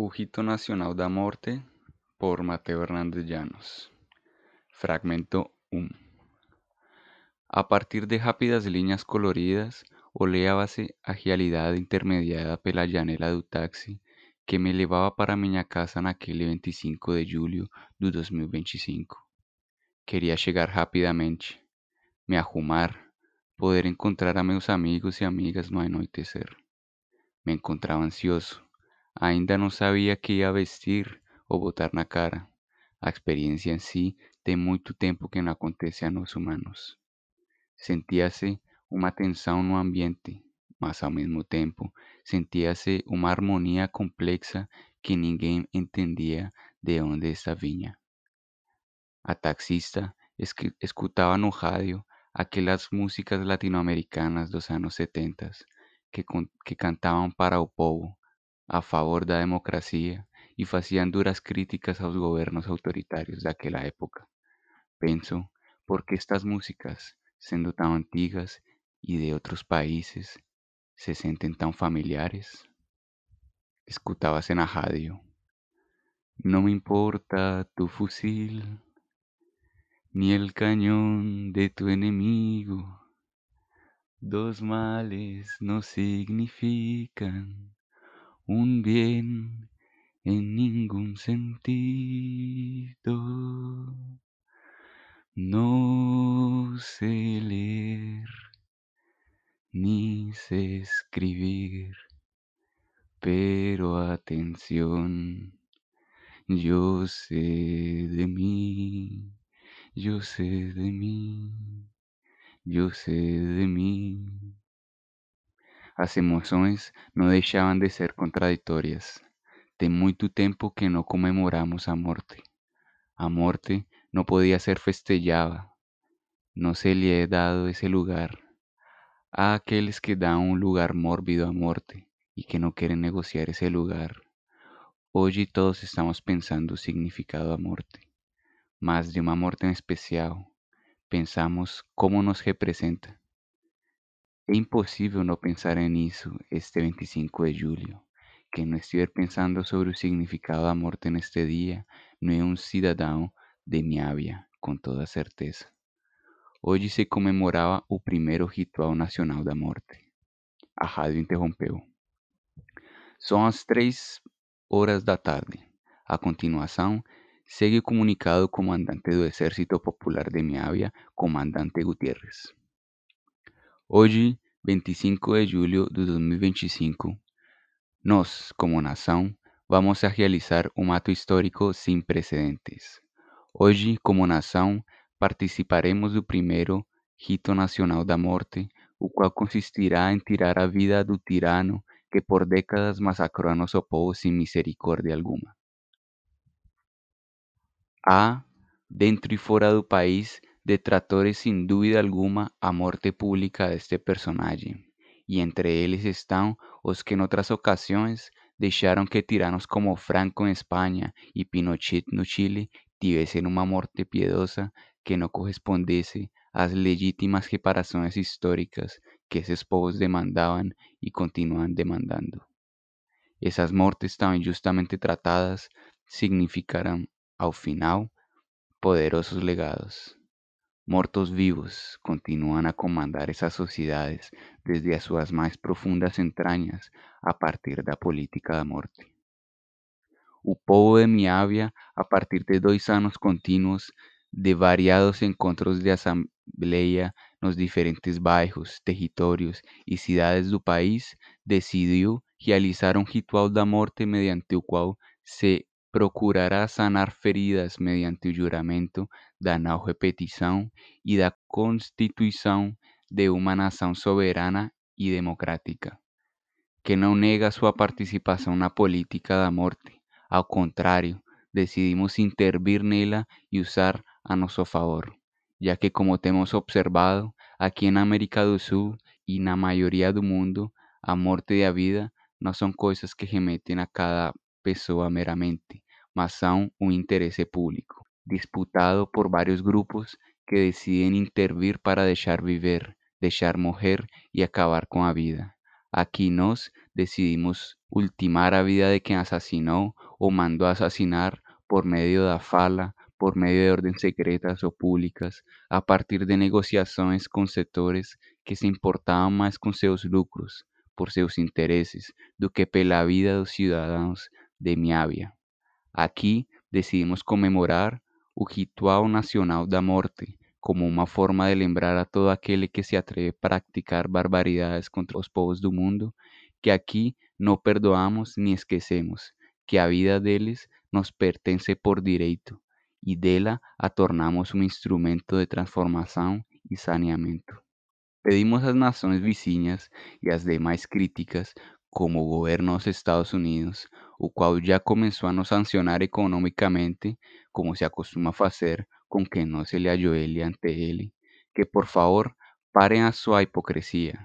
O Rito Nacional da Morte, por Mateo Hernández Llanos. Fragmento 1. A partir de rápidas linhas coloridas, oleava-se a realidade intermediada pela janela do táxi que me levava para minha casa naquele 25 de julho de 2025. Queria chegar rapidamente, me arrumar, poder encontrar a meus amigos e amigas no anoitecer. Me encontrava ansioso. Ainda não sabia que ia vestir ou botar na cara. A experiência em si tem muito tempo que não acontece a nós humanos. Sentia-se uma tensão no ambiente, mas ao mesmo tempo sentia-se uma harmonia complexa que ninguém entendia de onde esta vinha. A taxista escutava no rádio aquelas músicas latino-americanas dos anos 70 que, que cantavam para o povo, a favor da democracia e faziam duras críticas aos governos autoritários daquela época. Penso, por que estas músicas, sendo tão antigas e de outros países, se sentem tão familiares? Escutava-se na rádio. Não me importa tu fusil, ni el cañón de tu enemigo. Dos males no significan un bien en ningún sentido. No sé leer ni sé escribir, pero atención, yo sé de mí, yo sé de mí, yo sé de mí. As emoções não deixavam de ser contraditórias. Tem muito tempo que não comemoramos a morte. A morte não podia ser festejada. Não se lhe é dado esse lugar. Há aqueles que dão um lugar mórbido à morte e que não querem negociar esse lugar. Hoje todos estamos pensando significado da morte, mas de uma morte em especial. Pensamos como nos representa. É impossível não pensar nisso este 25 de julho. Quem não estiver pensando sobre o significado da morte neste dia não é um cidadão de Miavia, com toda certeza. Hoje se comemorava o primeiro ritual nacional da morte. A rádio interrompeu. São as três horas da tarde. A continuação, segue o comunicado do comandante do Exército Popular de Miavia, comandante Gutierrez. Hoje, 25 de julho de 2025, nós, como nação, vamos a realizar um ato histórico sem precedentes. Hoje, como nação, participaremos do primeiro rito nacional da morte, o qual consistirá em tirar a vida do tirano que por décadas massacrou a nosso povo sem misericórdia alguma. Há, dentro e fora do país, detratores sem dúvida alguma a morte pública deste personagem, e entre eles estão os que, em outras ocasiões, deixaram que tiranos como Franco em Espanha e Pinochet no Chile tivessem uma morte piedosa que não correspondesse às legítimas reparações históricas que esses povos demandavam e continuam demandando. Essas mortes tão injustamente tratadas significarão, ao final, poderosos legados. Mortos vivos continuam a comandar essas sociedades desde as suas mais profundas entranhas a partir da política da morte. O povo de Miavia, a partir de dois anos contínuos de variados encontros de assembleia nos diferentes bairros, territórios e cidades do país, decidiu realizar um ritual da morte mediante o qual se procurará sanar feridas mediante o juramento da não repetição e da constituição de uma nação soberana e democrática, que não nega sua participação na política da morte. Ao contrário, decidimos intervir nela e usar a nosso favor, já que, como temos observado aqui na América do Sul e na maioria do mundo, a morte e a vida não são coisas que remetem a cada pessoa meramente, mas são um interesse público, disputado por vários grupos que decidem intervir para deixar viver, deixar morrer e acabar com a vida. Aqui nós decidimos ultimar a vida de quien asesinó o mandó a asesinar por medio da fala, por medio de órdenes secretas ou públicas, a partir de negociações com setores que se importavam mais com seus lucros, por seus interesses, do que pela vida dos cidadãos de Miavia. Aqui decidimos comemorar o ritual nacional da morte, como uma forma de lembrar a todo aquele que se atreve a praticar barbaridades contra os povos do mundo, que aqui não perdoamos nem esquecemos, que a vida deles nos pertence por direito e dela a tornamos um instrumento de transformação e saneamento. Pedimos às nações vizinhas e às demais críticas, como o governo dos Estados Unidos, o qual já começou a nos sancionar economicamente, como se acostuma fazer com quem não se lhe ajoelhe ante ele, que por favor parem a sua hipocrisia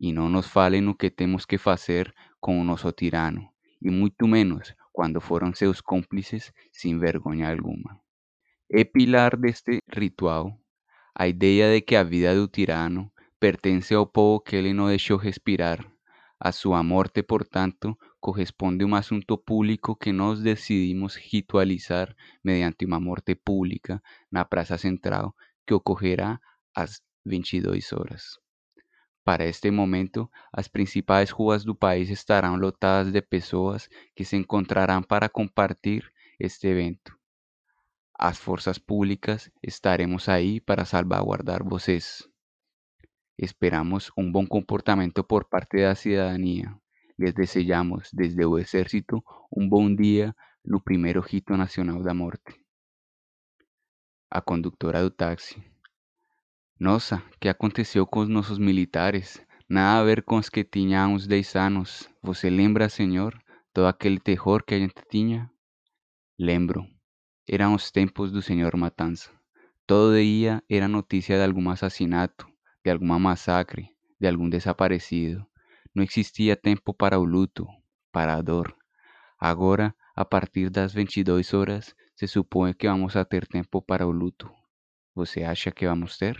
e não nos falem no que temos que fazer com o nosso tirano, e muito menos quando foram seus cúmplices sem vergonha alguma. É pilar deste ritual a ideia de que a vida do tirano pertence ao povo que ele não deixou respirar. A sua morte, portanto, corresponde a um assunto público que nós decidimos ritualizar mediante uma morte pública na Praça Central que ocorrerá às 22 horas. Para este momento, as principais ruas do país estarão lotadas de pessoas que se encontrarão para compartir este evento. As forças públicas estaremos aí para salvaguardar vocês. Esperamos um bom comportamento por parte da cidadania. Les desejamos desde o Exército um bom dia no primeiro rito nacional da morte. A condutora do táxi. Nossa, que aconteceu com os nossos militares? Nada a ver com os que tinham há uns 10 anos. Você lembra, senhor, todo aquele terror que a gente tinha? Lembro. Eram os tempos do senhor Matanza. Todo dia era notícia de algum assassinato, de alguma massacre, de algum desaparecido. Não existia tempo para o luto, para a dor. Agora, a partir das 22 horas, se supõe que vamos a ter tempo para o luto. Você acha que vamos ter?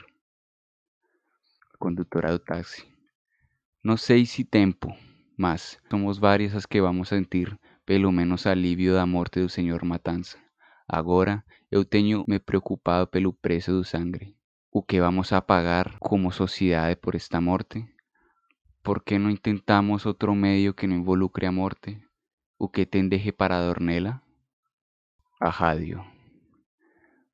condutora do táxi. Não sei se tempo, mas somos várias as que vamos sentir pelo menos alívio da morte do Senhor Matanza. Agora eu tenho me preocupado pelo preço do sangue. O que vamos a pagar como sociedade por esta morte? Por que não tentamos outro meio que não involucre a morte? O que tem de reparador nela? A rádio.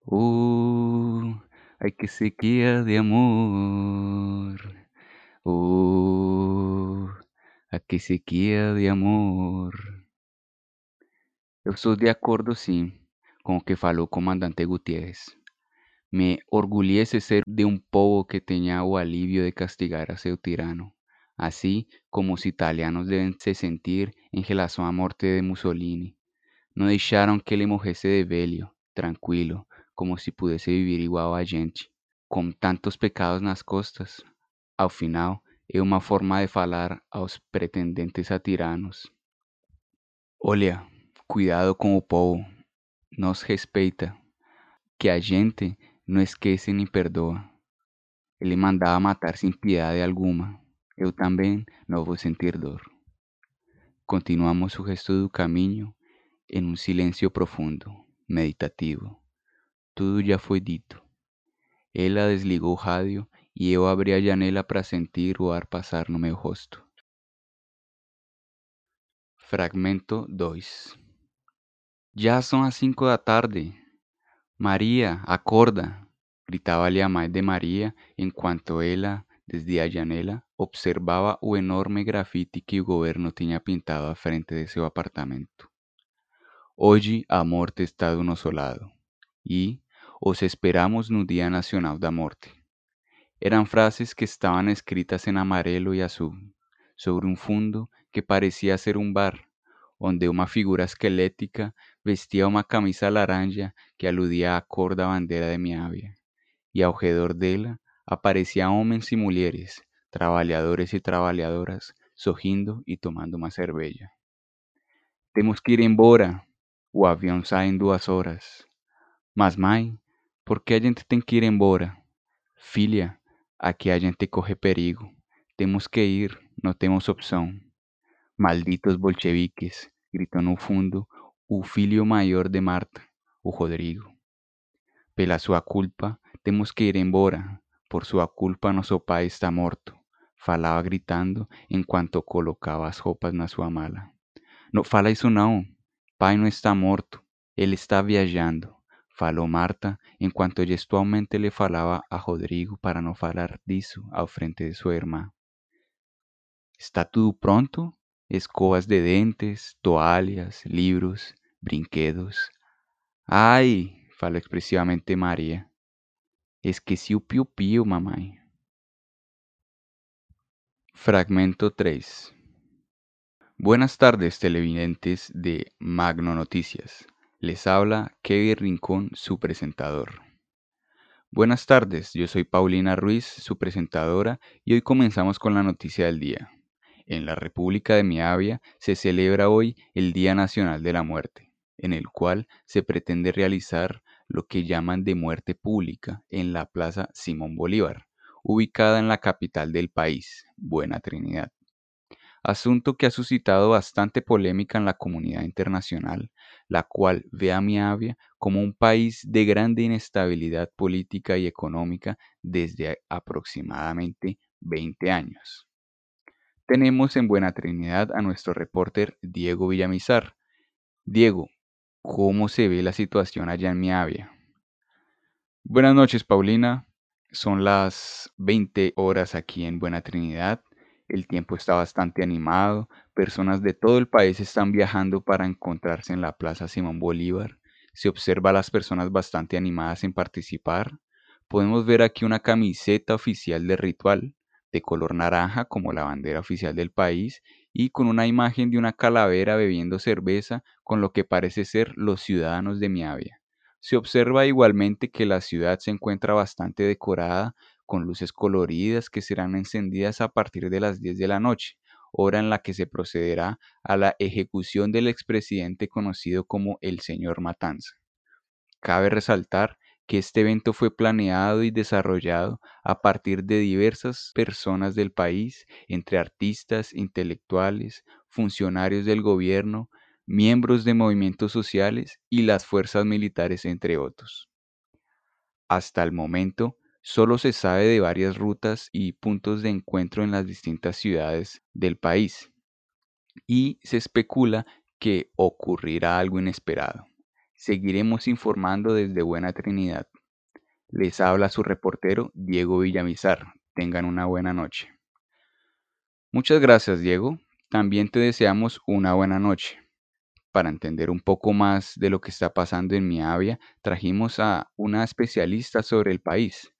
Uh, Ai que sequía de amor. Oh, a que sequía de amor. Eu sou de acordo sim com o que falou o comandante Gutiérrez. Me orgulhece ser de um povo que tenha o alívio de castigar a seu tirano, assim como os italianos devem se sentir em relação morte de Mussolini. Não deixaram que ele morresse de velho, tranquilo, como se pudesse viver igual a gente, com tantos pecados nas costas. Ao final, é uma forma de falar aos pretendentes a tiranos. Olha, cuidado com o povo, nos respeita, que a gente não esquece nem perdoa. Ele mandava matar sem piedade alguma. Eu também não vou sentir dor. Continuamos o resto do caminho em um silêncio profundo, meditativo. Tudo já foi dito. Ela desligou o rádio e eu abri a janela para sentir o ar passar no meu rosto. Fragmento 2 Já são as cinco da tarde. Maria, acorda! Gritava-lhe a mãe de Maria enquanto ela, desde a janela, observava o enorme grafite que o governo tinha pintado à frente de seu apartamento. Hoje a morte está do nosso lado. E, os esperamos no Dia Nacional da Morte. Eram frases que estavam escritas em amarelo e azul, sobre um fundo que parecia ser um bar, onde uma figura esquelética vestia uma camisa laranja que aludia à cor da bandeira de minha avia, e ao redor dela apareciam homens e mulheres, trabalhadores e trabalhadoras, sorrindo e tomando uma cerveja. Temos que ir embora. O avião sai em duas horas. Mas, mãe, por que a gente tem que ir embora? Filha, aqui a gente corre perigo. Temos que ir, não temos opção. Malditos bolcheviques, gritó no fundo o filho maior de Marta, o Rodrigo. Pela sua culpa, temos que ir embora. Por sua culpa, nosso pai está morto. Falava gritando enquanto colocava as roupas na sua mala. Não fala isso não. Pai não está morto. Ele está viajando. Falou Marta enquanto gestualmente lhe falava a Rodrigo para não falar disso ao frente de sua irmã. Está tudo pronto? Escovas de dentes, toalhas, livros, brinquedos. Ai, falou expressivamente Maria. Esqueci o piu-piu, mamãe. Fragmento 3 Buenas tardes, televidentes de Magno Noticias. Les habla Kevin Rincón, su presentador. Buenas tardes, yo soy Paulina Ruiz, su presentadora, y hoy comenzamos con la noticia del día. En la República de Miavia se celebra hoy el Día Nacional de la Muerte, en el cual se pretende realizar lo que llaman de muerte pública en la Plaza Simón Bolívar, ubicada en la capital del país, Buena Trinidad. Asunto que ha suscitado bastante polémica en la comunidad internacional, la cual ve a Miavia como un país de grande inestabilidad política y económica desde aproximadamente 20 años. Tenemos en Buena Trinidad a nuestro reporter Diego Villamizar. Diego, ¿cómo se ve la situación allá en Miavia? Buenas noches, Paulina. Son las 20 horas aquí en Buena Trinidad. El tiempo está bastante animado. Personas de todo el país están viajando para encontrarse en la Plaza Simón Bolívar. Se observa a las personas bastante animadas en participar. Podemos ver aquí una camiseta oficial de ritual de color naranja como la bandera oficial del país y con una imagen de una calavera bebiendo cerveza con lo que parece ser los ciudadanos de Miavia. Se observa igualmente que la ciudad se encuentra bastante decorada con luces coloridas que serán encendidas a partir de las 10 de la noche, hora en la que se procederá a la ejecución del expresidente conocido como el señor Matanza. Cabe resaltar que este evento fue planeado y desarrollado a partir de diversas personas del país, entre artistas, intelectuales, funcionarios del gobierno, miembros de movimientos sociales y las fuerzas militares, entre otros. Hasta el momento, Solo se sabe de varias rutas y puntos de encuentro en las distintas ciudades del país y se especula que ocurrirá algo inesperado. Seguiremos informando desde Buena Trinidad. Les habla su reportero Diego Villamizar. Tengan una buena noche. Muchas gracias Diego. También te deseamos una buena noche. Para entender un poco más de lo que está pasando en Miavia, trajimos a una especialista sobre el país.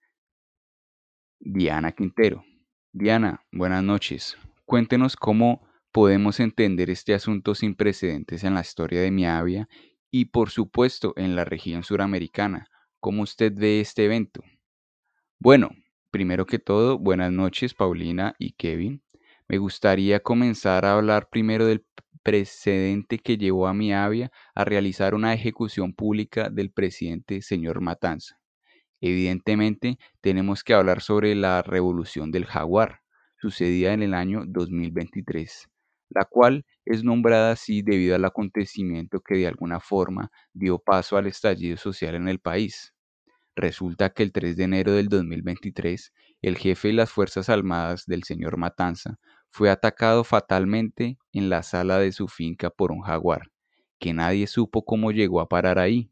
Diana Quintero. Diana, buenas noches. Cuéntenos cómo podemos entender este asunto sin precedentes en la historia de Miavia y por supuesto en la región suramericana. ¿Cómo usted ve este evento? Bueno, primero que todo, buenas noches Paulina y Kevin. Me gustaría comenzar a hablar primero del precedente que llevó a Miavia a realizar una ejecución pública del presidente señor Matanza. Evidentemente, tenemos que hablar sobre la revolución del jaguar, sucedida en el año 2023, la cual es nombrada así debido al acontecimiento que de alguna forma dio paso al estallido social en el país. Resulta que el 3 de enero del 2023, el jefe de las Fuerzas Armadas del señor Matanza fue atacado fatalmente en la sala de su finca por un jaguar, que nadie supo cómo llegó a parar ahí.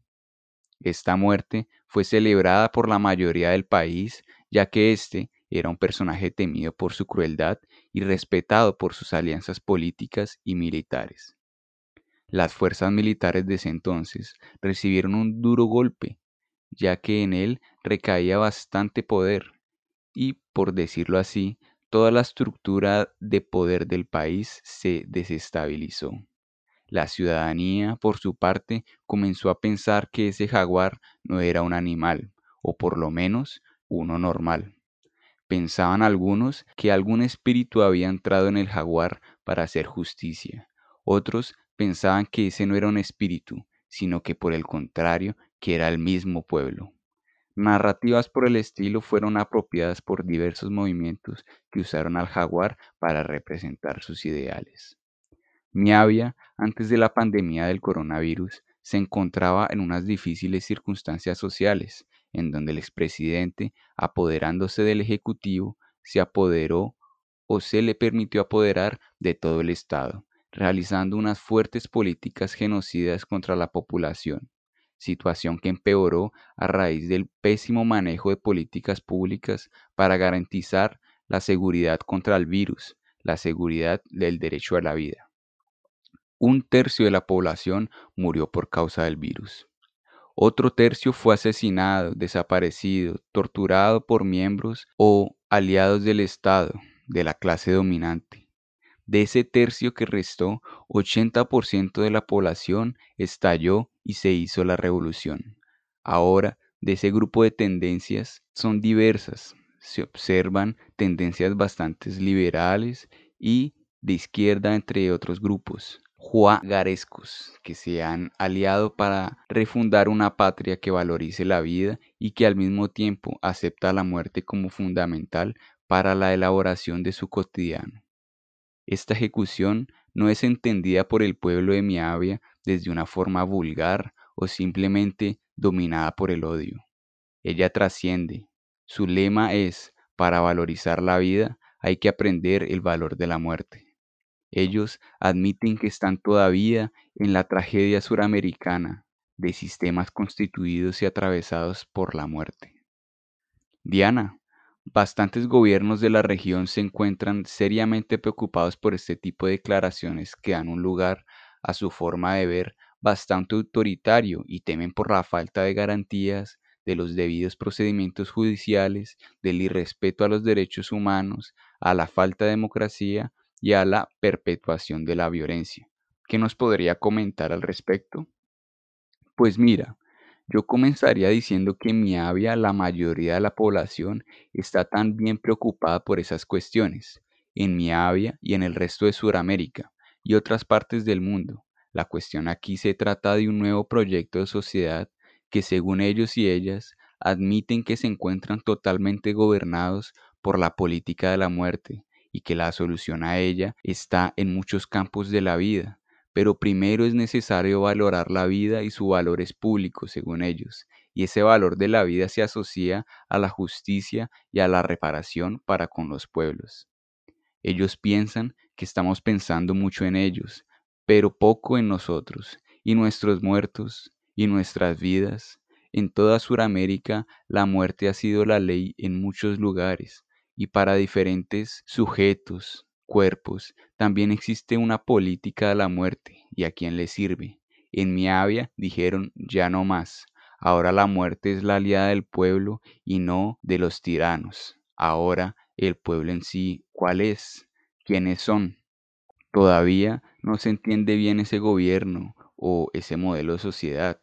Esta muerte fue celebrada por la mayoría del país, ya que éste era un personaje temido por su crueldad y respetado por sus alianzas políticas y militares. Las fuerzas militares de ese entonces recibieron un duro golpe, ya que en él recaía bastante poder y, por decirlo así, toda la estructura de poder del país se desestabilizó. La ciudadanía, por su parte, comenzó a pensar que ese jaguar no era un animal, o por lo menos uno normal. Pensaban algunos que algún espíritu había entrado en el jaguar para hacer justicia. Otros pensaban que ese no era un espíritu, sino que por el contrario, que era el mismo pueblo. Narrativas por el estilo fueron apropiadas por diversos movimientos que usaron al jaguar para representar sus ideales. Miavia, antes de la pandemia del coronavirus, se encontraba en unas difíciles circunstancias sociales, en donde el expresidente, apoderándose del Ejecutivo, se apoderó o se le permitió apoderar de todo el Estado, realizando unas fuertes políticas genocidas contra la población, situación que empeoró a raíz del pésimo manejo de políticas públicas para garantizar la seguridad contra el virus, la seguridad del derecho a la vida. Un tercio de la población murió por causa del virus. Otro tercio fue asesinado, desaparecido, torturado por miembros o aliados del Estado, de la clase dominante. De ese tercio que restó, 80% de la población estalló y se hizo la revolución. Ahora, de ese grupo de tendencias son diversas. Se observan tendencias bastante liberales y de izquierda entre otros grupos juagarescos que se han aliado para refundar una patria que valorice la vida y que al mismo tiempo acepta la muerte como fundamental para la elaboración de su cotidiano. Esta ejecución no es entendida por el pueblo de Miavia desde una forma vulgar o simplemente dominada por el odio. Ella trasciende. Su lema es, para valorizar la vida hay que aprender el valor de la muerte. Ellos admiten que están todavía en la tragedia suramericana de sistemas constituidos y atravesados por la muerte. Diana, bastantes gobiernos de la región se encuentran seriamente preocupados por este tipo de declaraciones que dan un lugar a su forma de ver bastante autoritario y temen por la falta de garantías de los debidos procedimientos judiciales, del irrespeto a los derechos humanos, a la falta de democracia y a la perpetuación de la violencia. ¿Qué nos podría comentar al respecto? Pues mira, yo comenzaría diciendo que en Miavia la mayoría de la población está también preocupada por esas cuestiones, en Miavia y en el resto de Sudamérica y otras partes del mundo. La cuestión aquí se trata de un nuevo proyecto de sociedad que según ellos y ellas admiten que se encuentran totalmente gobernados por la política de la muerte, y que la solución a ella está en muchos campos de la vida. Pero primero es necesario valorar la vida y su valor es público, según ellos, y ese valor de la vida se asocia a la justicia y a la reparación para con los pueblos. Ellos piensan que estamos pensando mucho en ellos, pero poco en nosotros, y nuestros muertos, y nuestras vidas. En toda Sudamérica la muerte ha sido la ley en muchos lugares, y para diferentes sujetos, cuerpos, también existe una política de la muerte y a quién le sirve. En Miavia dijeron ya no más. Ahora la muerte es la aliada del pueblo y no de los tiranos. Ahora el pueblo en sí, ¿cuál es? ¿Quiénes son? Todavía no se entiende bien ese gobierno o ese modelo de sociedad.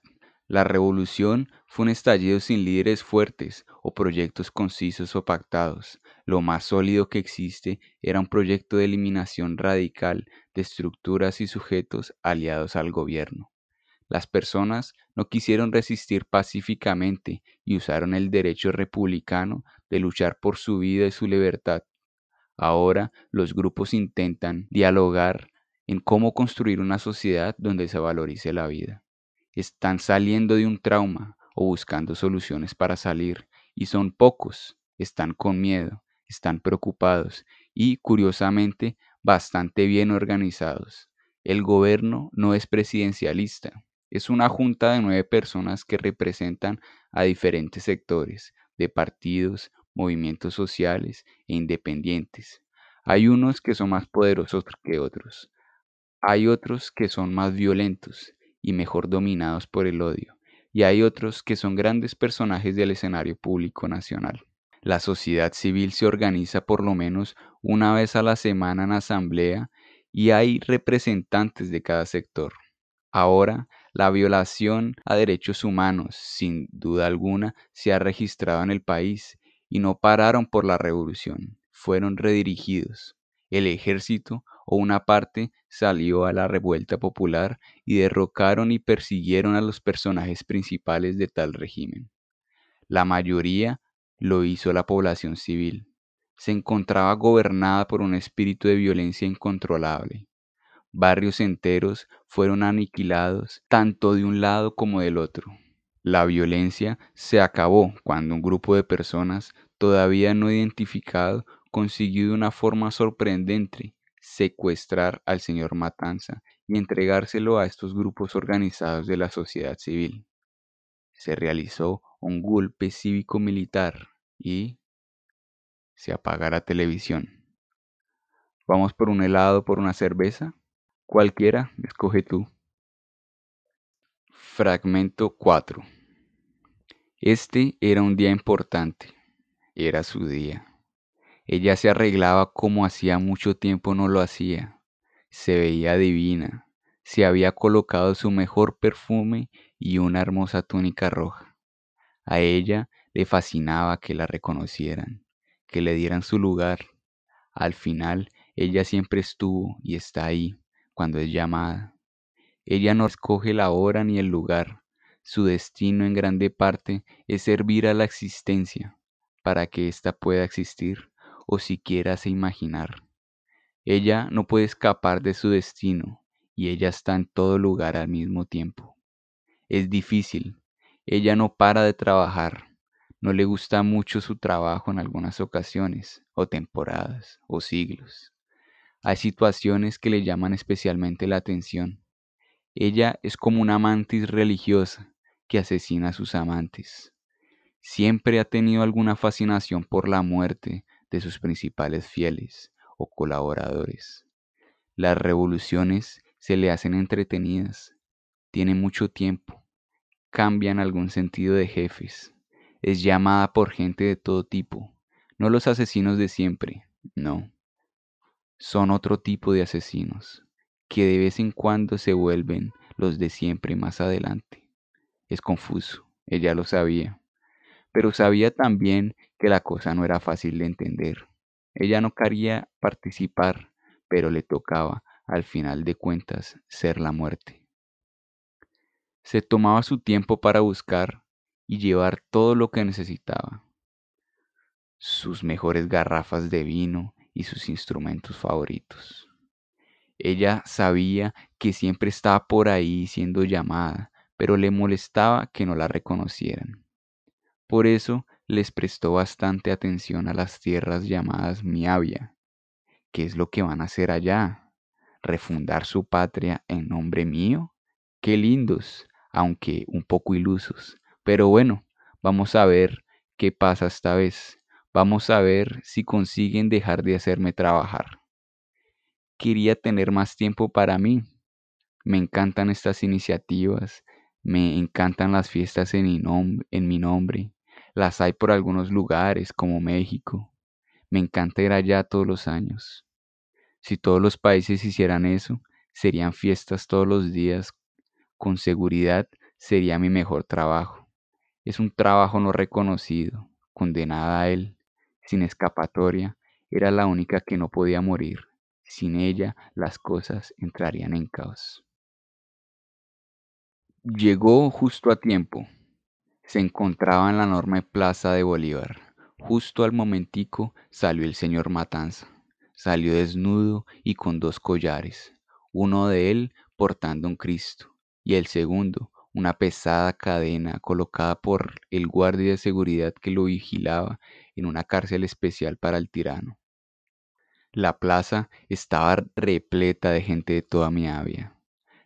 La revolución fue un estallido sin líderes fuertes o proyectos concisos o pactados. Lo más sólido que existe era un proyecto de eliminación radical de estructuras y sujetos aliados al gobierno. Las personas no quisieron resistir pacíficamente y usaron el derecho republicano de luchar por su vida y su libertad. Ahora los grupos intentan dialogar en cómo construir una sociedad donde se valorice la vida están saliendo de un trauma o buscando soluciones para salir y son pocos, están con miedo, están preocupados y, curiosamente, bastante bien organizados. El gobierno no es presidencialista, es una junta de nueve personas que representan a diferentes sectores, de partidos, movimientos sociales e independientes. Hay unos que son más poderosos que otros. Hay otros que son más violentos y mejor dominados por el odio, y hay otros que son grandes personajes del escenario público nacional. La sociedad civil se organiza por lo menos una vez a la semana en asamblea y hay representantes de cada sector. Ahora, la violación a derechos humanos, sin duda alguna, se ha registrado en el país y no pararon por la revolución, fueron redirigidos. El ejército o una parte salió a la revuelta popular y derrocaron y persiguieron a los personajes principales de tal régimen. La mayoría lo hizo la población civil. Se encontraba gobernada por un espíritu de violencia incontrolable. Barrios enteros fueron aniquilados tanto de un lado como del otro. La violencia se acabó cuando un grupo de personas todavía no identificado consiguió de una forma sorprendente secuestrar al señor Matanza y entregárselo a estos grupos organizados de la sociedad civil. Se realizó un golpe cívico-militar y se apaga la televisión. ¿Vamos por un helado, por una cerveza? Cualquiera, escoge tú. Fragmento 4. Este era un día importante. Era su día. Ella se arreglaba como hacía mucho tiempo no lo hacía. Se veía divina. Se había colocado su mejor perfume y una hermosa túnica roja. A ella le fascinaba que la reconocieran, que le dieran su lugar. Al final, ella siempre estuvo y está ahí cuando es llamada. Ella no escoge la hora ni el lugar, su destino en grande parte es servir a la existencia para que ésta pueda existir o siquiera se imaginar. Ella no puede escapar de su destino y ella está en todo lugar al mismo tiempo. Es difícil. Ella no para de trabajar. No le gusta mucho su trabajo en algunas ocasiones, o temporadas, o siglos. Hay situaciones que le llaman especialmente la atención. Ella es como una mantis religiosa que asesina a sus amantes. Siempre ha tenido alguna fascinación por la muerte de sus principales fieles o colaboradores. Las revoluciones se le hacen entretenidas, tiene mucho tiempo, cambian algún sentido de jefes, es llamada por gente de todo tipo, no los asesinos de siempre, no, son otro tipo de asesinos, que de vez en cuando se vuelven los de siempre más adelante. Es confuso, ella lo sabía, pero sabía también que la cosa no era fácil de entender. Ella no quería participar, pero le tocaba, al final de cuentas, ser la muerte. Se tomaba su tiempo para buscar y llevar todo lo que necesitaba. Sus mejores garrafas de vino y sus instrumentos favoritos. Ella sabía que siempre estaba por ahí siendo llamada, pero le molestaba que no la reconocieran. Por eso les prestó bastante atención a las tierras llamadas Miavia. ¿Qué es lo que van a hacer allá? ¿Refundar su patria en nombre mío? Qué lindos, aunque un poco ilusos. Pero bueno, vamos a ver qué pasa esta vez. Vamos a ver si consiguen dejar de hacerme trabajar. Quería tener más tiempo para mí. Me encantan estas iniciativas me encantan las fiestas en mi, en mi nombre. Las hay por algunos lugares como México. Me encanta ir allá todos los años. Si todos los países hicieran eso, serían fiestas todos los días. Con seguridad sería mi mejor trabajo. Es un trabajo no reconocido, condenada a él, sin escapatoria, era la única que no podía morir. Sin ella las cosas entrarían en caos. Llegó justo a tiempo. Se encontraba en la enorme plaza de Bolívar. Justo al momentico salió el señor Matanza. Salió desnudo y con dos collares, uno de él portando un Cristo y el segundo una pesada cadena colocada por el guardia de seguridad que lo vigilaba en una cárcel especial para el tirano. La plaza estaba repleta de gente de toda mi avia.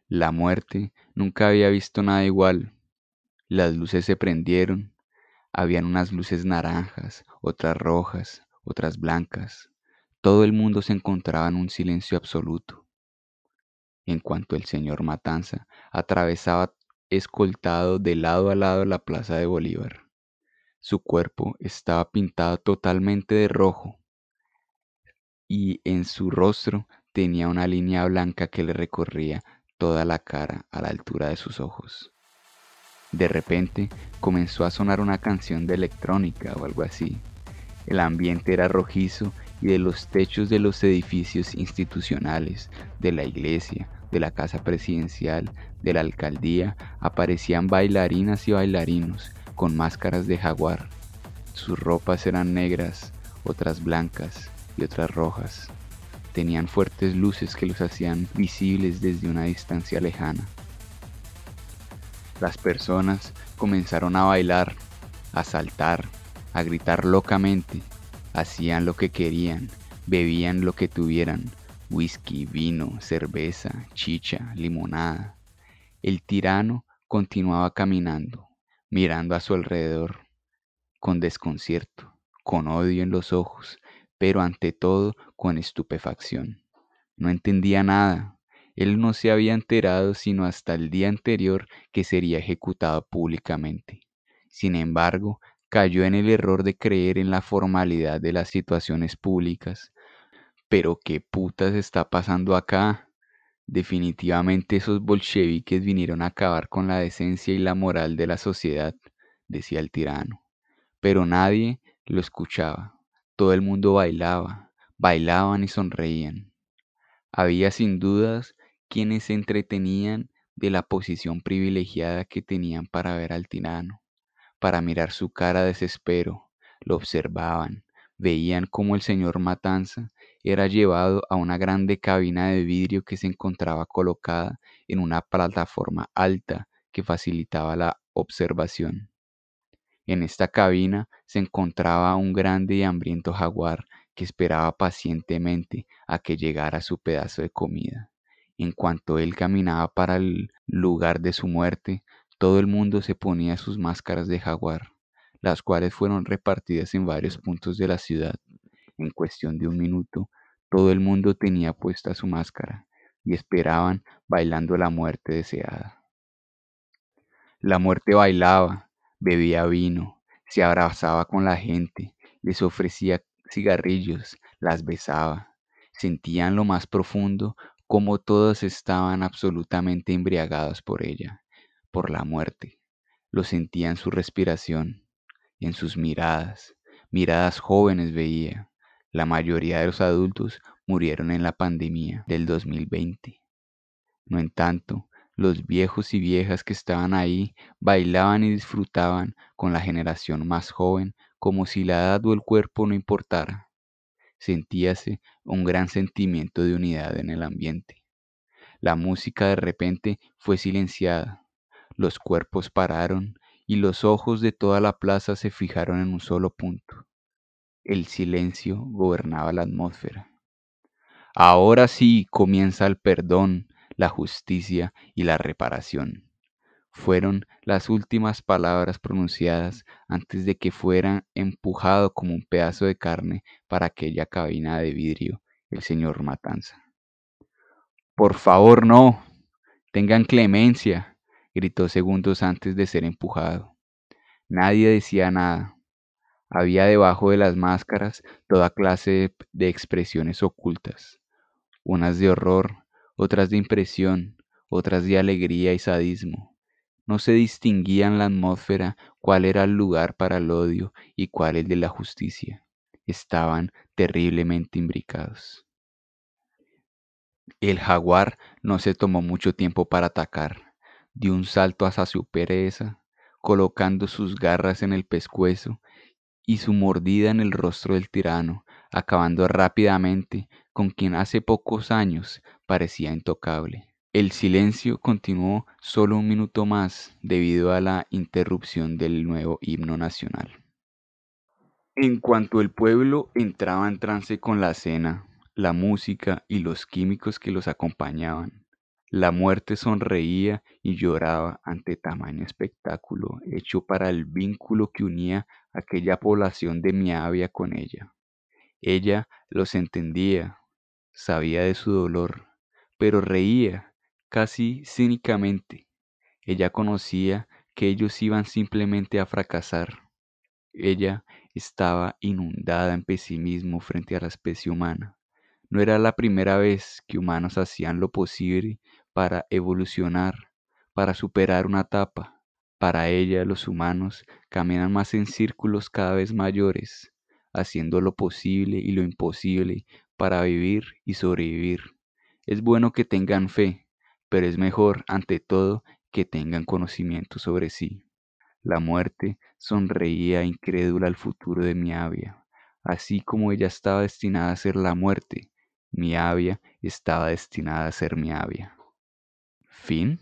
La muerte nunca había visto nada igual. Las luces se prendieron. Habían unas luces naranjas, otras rojas, otras blancas. Todo el mundo se encontraba en un silencio absoluto. En cuanto el señor Matanza atravesaba escoltado de lado a lado la plaza de Bolívar. Su cuerpo estaba pintado totalmente de rojo y en su rostro tenía una línea blanca que le recorría toda la cara a la altura de sus ojos. De repente comenzó a sonar una canción de electrónica o algo así. El ambiente era rojizo y de los techos de los edificios institucionales, de la iglesia, de la casa presidencial, de la alcaldía, aparecían bailarinas y bailarinos con máscaras de jaguar. Sus ropas eran negras, otras blancas y otras rojas tenían fuertes luces que los hacían visibles desde una distancia lejana. Las personas comenzaron a bailar, a saltar, a gritar locamente, hacían lo que querían, bebían lo que tuvieran, whisky, vino, cerveza, chicha, limonada. El tirano continuaba caminando, mirando a su alrededor, con desconcierto, con odio en los ojos, pero ante todo con estupefacción. No entendía nada. Él no se había enterado sino hasta el día anterior que sería ejecutado públicamente. Sin embargo, cayó en el error de creer en la formalidad de las situaciones públicas. Pero qué putas está pasando acá. Definitivamente esos bolcheviques vinieron a acabar con la decencia y la moral de la sociedad, decía el tirano. Pero nadie lo escuchaba. Todo el mundo bailaba, bailaban y sonreían. Había sin dudas quienes se entretenían de la posición privilegiada que tenían para ver al tirano, para mirar su cara de desespero, lo observaban, veían cómo el señor Matanza era llevado a una grande cabina de vidrio que se encontraba colocada en una plataforma alta que facilitaba la observación. En esta cabina se encontraba un grande y hambriento jaguar que esperaba pacientemente a que llegara su pedazo de comida. En cuanto él caminaba para el lugar de su muerte, todo el mundo se ponía sus máscaras de jaguar, las cuales fueron repartidas en varios puntos de la ciudad. En cuestión de un minuto, todo el mundo tenía puesta su máscara y esperaban bailando la muerte deseada. La muerte bailaba, bebía vino, se abrazaba con la gente, les ofrecía cigarrillos, las besaba. Sentían lo más profundo como todos estaban absolutamente embriagados por ella, por la muerte. Lo sentía en su respiración, en sus miradas. Miradas jóvenes veía. La mayoría de los adultos murieron en la pandemia del 2020. No en tanto, los viejos y viejas que estaban ahí bailaban y disfrutaban con la generación más joven como si la edad o el cuerpo no importara. Sentíase un gran sentimiento de unidad en el ambiente. La música de repente fue silenciada, los cuerpos pararon y los ojos de toda la plaza se fijaron en un solo punto. El silencio gobernaba la atmósfera. Ahora sí comienza el perdón, la justicia y la reparación fueron las últimas palabras pronunciadas antes de que fuera empujado como un pedazo de carne para aquella cabina de vidrio el señor Matanza. Por favor, no. Tengan clemencia, gritó segundos antes de ser empujado. Nadie decía nada. Había debajo de las máscaras toda clase de, expresiones ocultas, unas de horror, otras de impresión, otras de alegría y sadismo no se distinguía en la atmósfera cuál era el lugar para el odio y cuál el de la justicia. Estaban terriblemente imbricados. El jaguar no se tomó mucho tiempo para atacar. Dio un salto hacia su pereza, colocando sus garras en el pescuezo y su mordida en el rostro del tirano, acabando rápidamente con quien hace pocos años parecía intocable. El silencio continuó solo un minuto más debido a la interrupción del nuevo himno nacional. En cuanto el pueblo entraba en trance con la cena, la música y los químicos que los acompañaban, la muerte sonreía y lloraba ante tamaño espectáculo hecho para el vínculo que unía aquella población de Miavia con ella. Ella los entendía, sabía de su dolor, pero reía casi cínicamente. Ella conocía que ellos iban simplemente a fracasar. Ella estaba inundada en pesimismo frente a la especie humana. No era la primera vez que humanos hacían lo posible para evolucionar, para superar una etapa. Para ella los humanos caminan más en círculos cada vez mayores, haciendo lo posible y lo imposible para vivir y sobrevivir. Es bueno que tengan fe, pero es mejor, ante todo, que tengan conocimiento sobre sí. La muerte sonreía incrédula al futuro de mi avia, así como ella estaba destinada a ser la muerte, mi avia estaba destinada a ser mi avia. Fin.